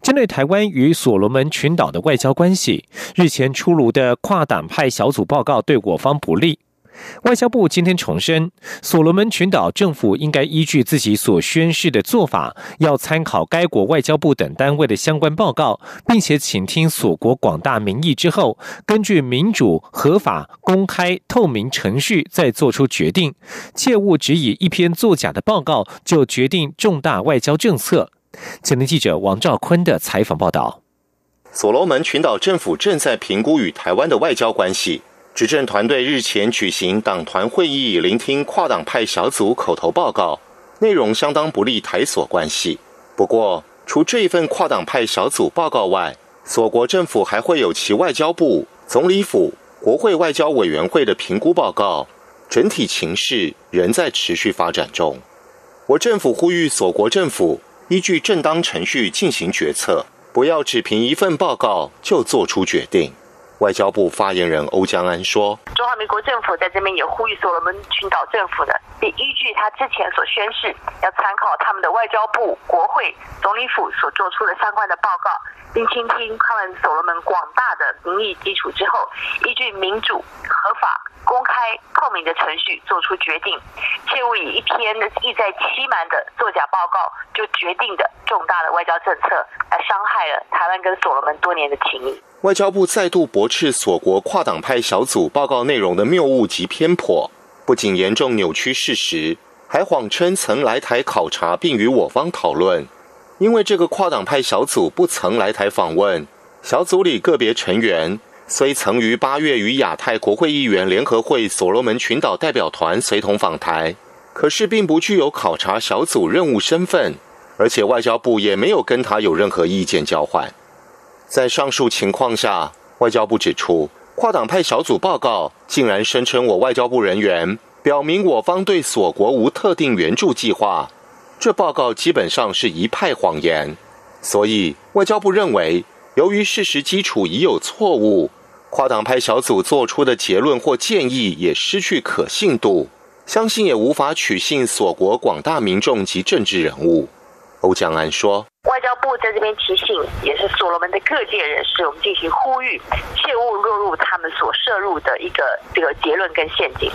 针对台湾与所罗门群岛的外交关系，日前出炉的跨党派小组报告对我方不利。外交部今天重申，所罗门群岛政府应该依据自己所宣示的做法，要参考该国外交部等单位的相关报告，并且倾听所国广大民意之后，根据民主、合法、公开、透明程序再做出决定，切勿只以一篇作假的报告就决定重大外交政策。前天记者王兆坤的采访报道：所罗门群岛政府正在评估与台湾的外交关系。执政团队日前举行党团会议，聆听跨党派小组口头报告，内容相当不利台所关系。不过，除这一份跨党派小组报告外，所国政府还会有其外交部、总理府、国会外交委员会的评估报告。整体情势仍在持续发展中。我政府呼吁所国政府。依据正当程序进行决策，不要只凭一份报告就做出决定。外交部发言人欧江安说：“中华民国政府在这边也呼吁所罗门群岛政府呢，并依据他之前所宣誓，要参考他们的外交部、国会、总理府所做出的相关的报告。”并倾听他们所罗门广大的民意基础之后，依据民主、合法、公开、透明的程序做出决定，切勿以一篇意在欺瞒的作假报告就决定的重大的外交政策，来伤害了台湾跟所罗门多年的情谊。外交部再度驳斥所国跨党派小组报告内容的谬误及偏颇，不仅严重扭曲事实，还谎称曾来台考察并与我方讨论。因为这个跨党派小组不曾来台访问，小组里个别成员虽曾于八月与亚太国会议员联合会所罗门群岛代表团随同访台，可是并不具有考察小组任务身份，而且外交部也没有跟他有任何意见交换。在上述情况下，外交部指出，跨党派小组报告竟然声称我外交部人员表明我方对所国无特定援助计划。这报告基本上是一派谎言，所以外交部认为，由于事实基础已有错误，跨党派小组做出的结论或建议也失去可信度，相信也无法取信所国广大民众及政治人物。欧江安说：“外交部在这边提醒，也是所罗门的各界人士，我们进行呼吁，切勿落入他们所涉入的一个这个结论跟陷阱。”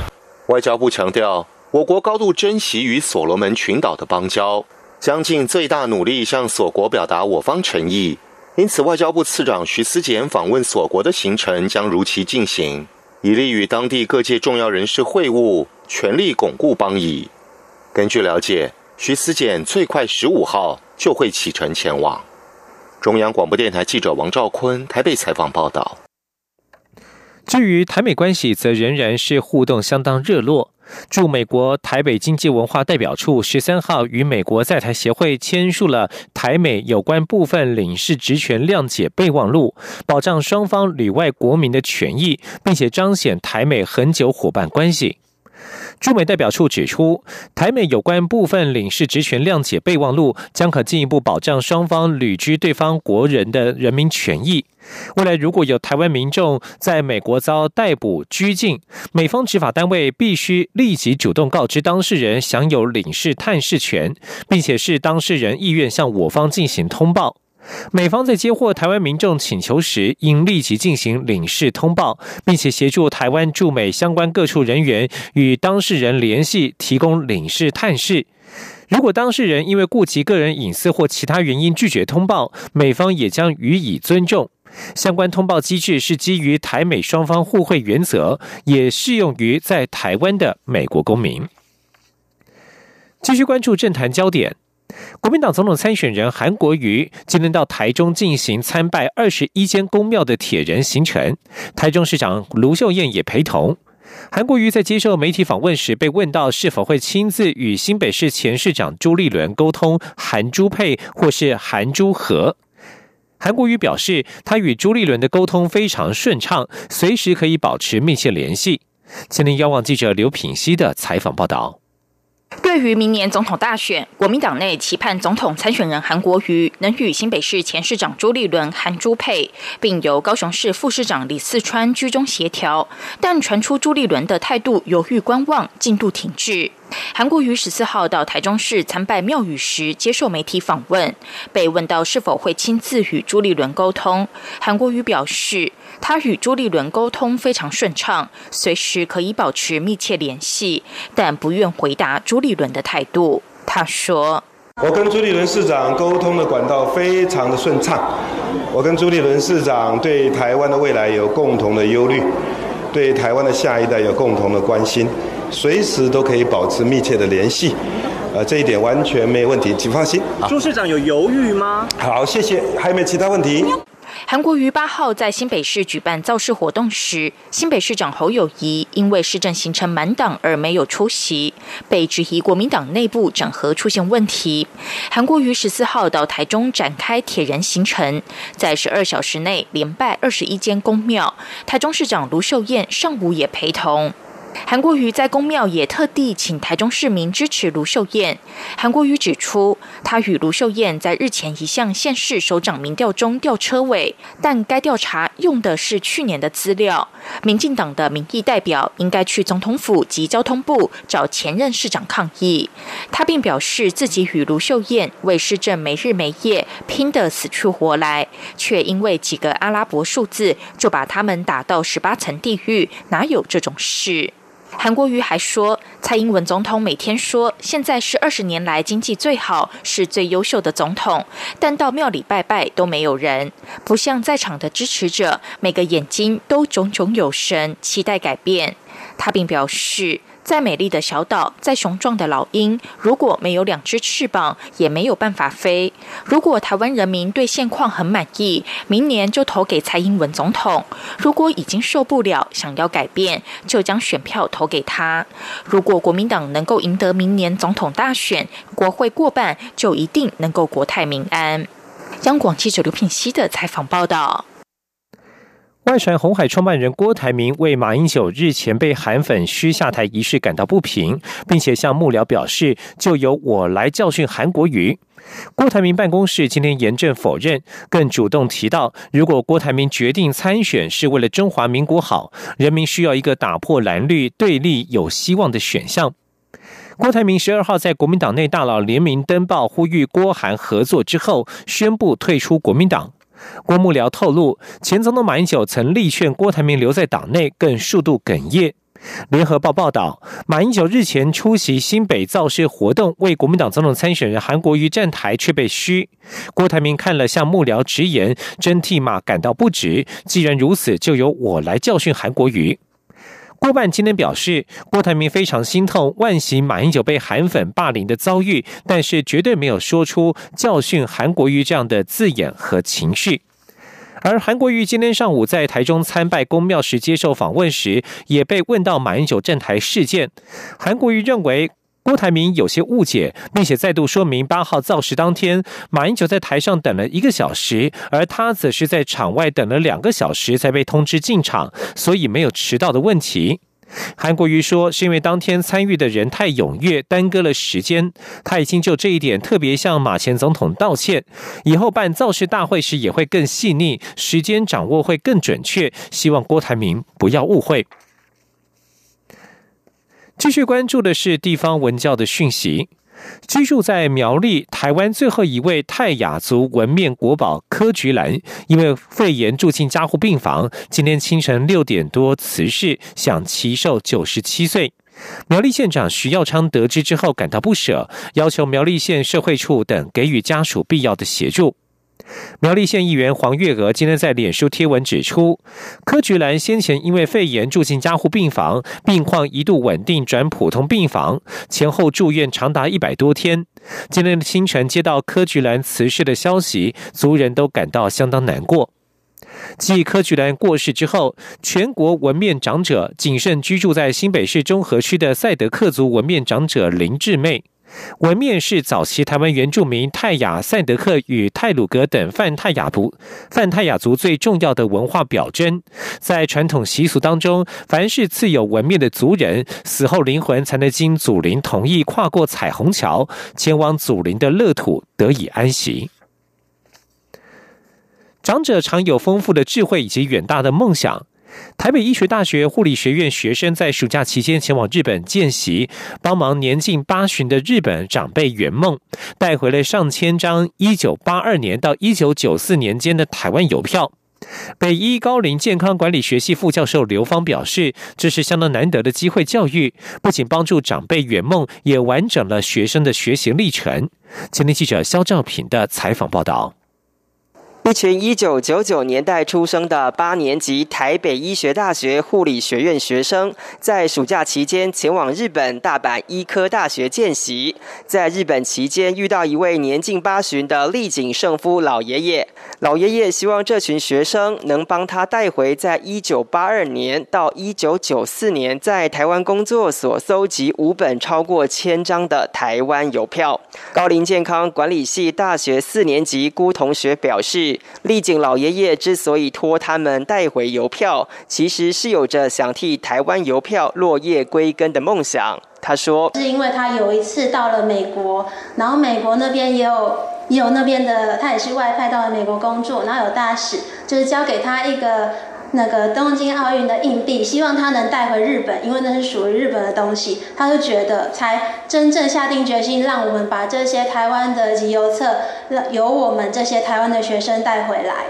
外交部强调。我国高度珍惜与所罗门群岛的邦交，将尽最大努力向所国表达我方诚意。因此，外交部次长徐思俭访问所国的行程将如期进行，以利与当地各界重要人士会晤，全力巩固邦谊。根据了解，徐思俭最快十五号就会启程前往。中央广播电台记者王兆坤台北采访报道。至于台美关系，则仍然是互动相当热络。驻美国台北经济文化代表处十三号与美国在台协会签署了台美有关部分领事职权谅解备忘录，保障双方旅外国民的权益，并且彰显台美恒久伙伴关系。驻美代表处指出，台美有关部分领事职权谅解备忘录将可进一步保障双方旅居对方国人的人民权益。未来如果有台湾民众在美国遭逮捕拘禁，美方执法单位必须立即主动告知当事人享有领事探视权，并且是当事人意愿向我方进行通报。美方在接获台湾民众请求时，应立即进行领事通报，并且协助台湾驻美相关各处人员与当事人联系，提供领事探视。如果当事人因为顾及个人隐私或其他原因拒绝通报，美方也将予以尊重。相关通报机制是基于台美双方互惠原则，也适用于在台湾的美国公民。继续关注政坛焦点。国民党总统参选人韩国瑜今天到台中进行参拜二十一间公庙的铁人行程，台中市长卢秀燕也陪同。韩国瑜在接受媒体访问时被问到是否会亲自与新北市前市长朱立伦沟通韩朱配或是韩朱和，韩国瑜表示他与朱立伦的沟通非常顺畅，随时可以保持密切联系。今天邀望记者刘品熙的采访报道。对于明年总统大选，国民党内期盼总统参选人韩国瑜能与新北市前市长朱立伦、韩朱配，并由高雄市副市长李四川居中协调。但传出朱立伦的态度犹豫观望，进度停滞。韩国瑜十四号到台中市参拜庙宇时，接受媒体访问，被问到是否会亲自与朱立伦沟通，韩国瑜表示。他与朱立伦沟通非常顺畅，随时可以保持密切联系，但不愿回答朱立伦的态度。他说：“我跟朱立伦市长沟通的管道非常的顺畅，我跟朱立伦市长对台湾的未来有共同的忧虑，对台湾的下一代有共同的关心，随时都可以保持密切的联系。呃，这一点完全没有问题，请放心。”朱市长有犹豫吗？好，谢谢。还有没有其他问题？韩国瑜八号在新北市举办造势活动时，新北市长侯友谊因为市政行程满档而没有出席，被质疑国民党内部整合出现问题。韩国瑜十四号到台中展开铁人行程，在十二小时内连拜二十一间公庙，台中市长卢秀燕上午也陪同。韩国瑜在公庙也特地请台中市民支持卢秀燕。韩国瑜指出，他与卢秀燕在日前一项县市首长民调中调车尾，但该调查用的是去年的资料。民进党的民意代表应该去总统府及交通部找前任市长抗议。他并表示自己与卢秀燕为市政没日没夜拼得死去活来，却因为几个阿拉伯数字就把他们打到十八层地狱，哪有这种事？韩国瑜还说，蔡英文总统每天说现在是二十年来经济最好、是最优秀的总统，但到庙里拜拜都没有人，不像在场的支持者，每个眼睛都炯炯有神，期待改变。他并表示。再美丽的小岛，再雄壮的老鹰，如果没有两只翅膀，也没有办法飞。如果台湾人民对现况很满意，明年就投给蔡英文总统；如果已经受不了，想要改变，就将选票投给他。如果国民党能够赢得明年总统大选，国会过半，就一定能够国泰民安。央广记者刘品熙的采访报道。外传红海创办人郭台铭为马英九日前被韩粉嘘下台一事感到不平，并且向幕僚表示就由我来教训韩国瑜。郭台铭办公室今天严正否认，更主动提到，如果郭台铭决定参选是为了中华民国好，人民需要一个打破蓝绿对立、有希望的选项。郭台铭十二号在国民党内大佬联名登报呼吁郭韩合作之后，宣布退出国民党。郭幕僚透露，前总统马英九曾力劝郭台铭留在党内，更数度哽咽。联合报报道，马英九日前出席新北造势活动，为国民党总统参选人韩国瑜站台，却被嘘。郭台铭看了向幕僚直言，真替马感到不值。既然如此，就由我来教训韩国瑜。郭半今天表示，郭台铭非常心痛，万喜马英九被韩粉霸凌的遭遇，但是绝对没有说出教训韩国瑜这样的字眼和情绪。而韩国瑜今天上午在台中参拜公庙时接受访问时，也被问到马英九站台事件，韩国瑜认为。郭台铭有些误解，并且再度说明，八号造势当天，马英九在台上等了一个小时，而他则是在场外等了两个小时才被通知进场，所以没有迟到的问题。韩国瑜说，是因为当天参与的人太踊跃，耽搁了时间。他已经就这一点特别向马前总统道歉，以后办造势大会时也会更细腻，时间掌握会更准确。希望郭台铭不要误会。继续关注的是地方文教的讯息。居住在苗栗台湾最后一位泰雅族文面国宝柯菊兰，因为肺炎住进加护病房。今天清晨六点多辞世，享其寿九十七岁。苗栗县长徐耀昌得知之后感到不舍，要求苗栗县社会处等给予家属必要的协助。苗栗县议员黄月娥今天在脸书贴文指出，柯菊兰先前因为肺炎住进加护病房，病况一度稳定转普通病房，前后住院长达一百多天。今天的清晨接到柯菊兰辞世的消息，族人都感到相当难过。继柯菊兰过世之后，全国文面长者谨慎居住在新北市中和区的赛德克族文面长者林志妹。纹面是早期台湾原住民泰雅赛德克与泰鲁格等泛泰雅族、泛泰雅族最重要的文化表征。在传统习俗当中，凡是刺有纹面的族人，死后灵魂才能经祖灵同意跨过彩虹桥，前往祖灵的乐土得以安息。长者常有丰富的智慧以及远大的梦想。台北医学大学护理学院学生在暑假期间前往日本见习，帮忙年近八旬的日本长辈圆梦，带回了上千张一九八二年到一九九四年间的台湾邮票。北医高龄健康管理学系副教授刘芳表示，这是相当难得的机会教育，不仅帮助长辈圆梦，也完整了学生的学习历程。前天记者肖兆平的采访报道。一群一九九九年代出生的八年级台北医学大学护理学院学生，在暑假期间前往日本大阪医科大学见习。在日本期间，遇到一位年近八旬的立井胜夫老爷爷。老爷爷希望这群学生能帮他带回在一九八二年到一九九四年在台湾工作所搜集五本超过千张的台湾邮票。高龄健康管理系大学四年级辜同学表示。丽景老爷爷之所以托他们带回邮票，其实是有着想替台湾邮票落叶归根的梦想。他说：“是因为他有一次到了美国，然后美国那边也有也有那边的，他也是外派到了美国工作，然后有大使，就是交给他一个。”那个东京奥运的硬币，希望他能带回日本，因为那是属于日本的东西。他就觉得，才真正下定决心，让我们把这些台湾的集邮册，由我们这些台湾的学生带回来，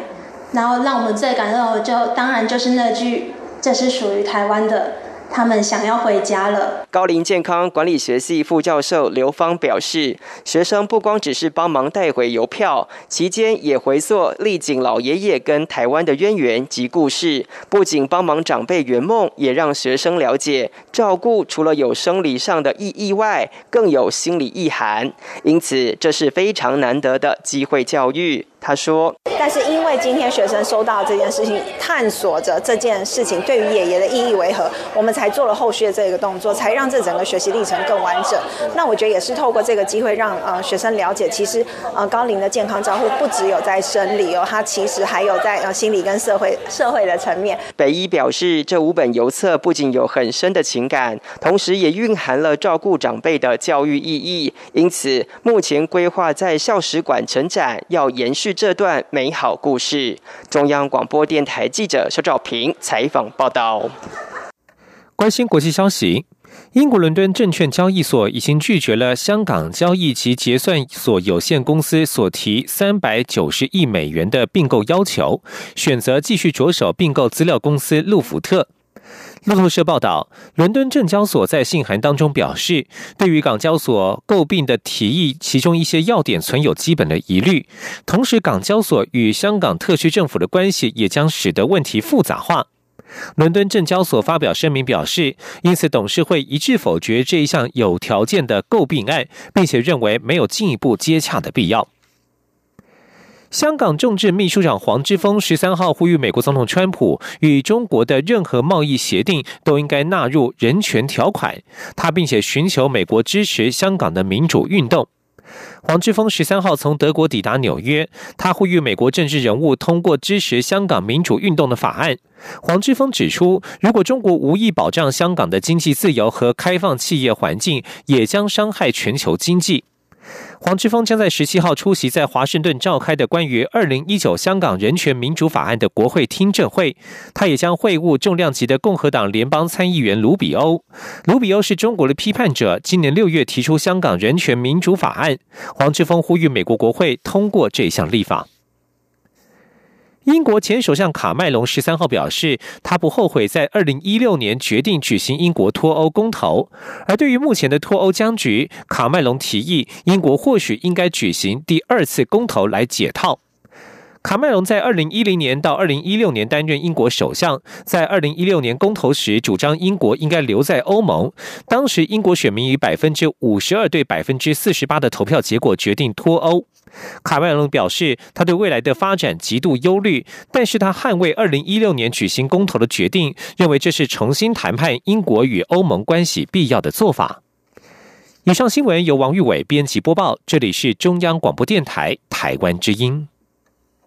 然后让我们最感动的，就当然就是那句，这是属于台湾的。他们想要回家了。高龄健康管理学系副教授刘芳表示，学生不光只是帮忙带回邮票，期间也回溯丽景老爷爷跟台湾的渊源及故事，不仅帮忙长辈圆梦，也让学生了解照顾除了有生理上的意义外，更有心理意涵。因此，这是非常难得的机会教育。他说：“但是因为今天学生收到这件事情，探索着这件事情对于爷爷的意义为何，我们才做了后续的这个动作，才让这整个学习历程更完整。那我觉得也是透过这个机会，让呃学生了解，其实呃高龄的健康照护不只有在生理哦，它其实还有在呃心理跟社会 社会的层面。”北医表示，这五本邮册不仅有很深的情感，同时也蕴含了照顾长辈的教育意义。因此，目前规划在校史馆成展，要延续。这段美你好故事。中央广播电台记者肖兆平采访报道。关心国际消息，英国伦敦证券交易所已经拒绝了香港交易及结算所有限公司所提三百九十亿美元的并购要求，选择继续着手并购资料公司路福特。路透社报道，伦敦证交所在信函当中表示，对于港交所诟病的提议，其中一些要点存有基本的疑虑。同时，港交所与香港特区政府的关系也将使得问题复杂化。伦敦证交所发表声明表示，因此董事会一致否决这一项有条件的诟病案，并且认为没有进一步接洽的必要。香港政治秘书长黄之锋十三号呼吁美国总统川普与中国的任何贸易协定都应该纳入人权条款。他并且寻求美国支持香港的民主运动。黄之锋十三号从德国抵达纽约，他呼吁美国政治人物通过支持香港民主运动的法案。黄之锋指出，如果中国无意保障香港的经济自由和开放企业环境，也将伤害全球经济。黄之锋将在十七号出席在华盛顿召开的关于二零一九香港人权民主法案的国会听证会，他也将会晤重量级的共和党联邦参议员卢比欧。卢比欧是中国的批判者，今年六月提出香港人权民主法案。黄之锋呼吁美国国会通过这项立法。英国前首相卡麦隆十三号表示，他不后悔在二零一六年决定举行英国脱欧公投。而对于目前的脱欧僵局，卡麦隆提议英国或许应该举行第二次公投来解套。卡麦隆在二零一零年到二零一六年担任英国首相，在二零一六年公投时主张英国应该留在欧盟。当时英国选民以百分之五十二对百分之四十八的投票结果决定脱欧。卡麦隆表示，他对未来的发展极度忧虑，但是他捍卫二零一六年举行公投的决定，认为这是重新谈判英国与欧盟关系必要的做法。以上新闻由王玉伟编辑播报，这里是中央广播电台台湾之音。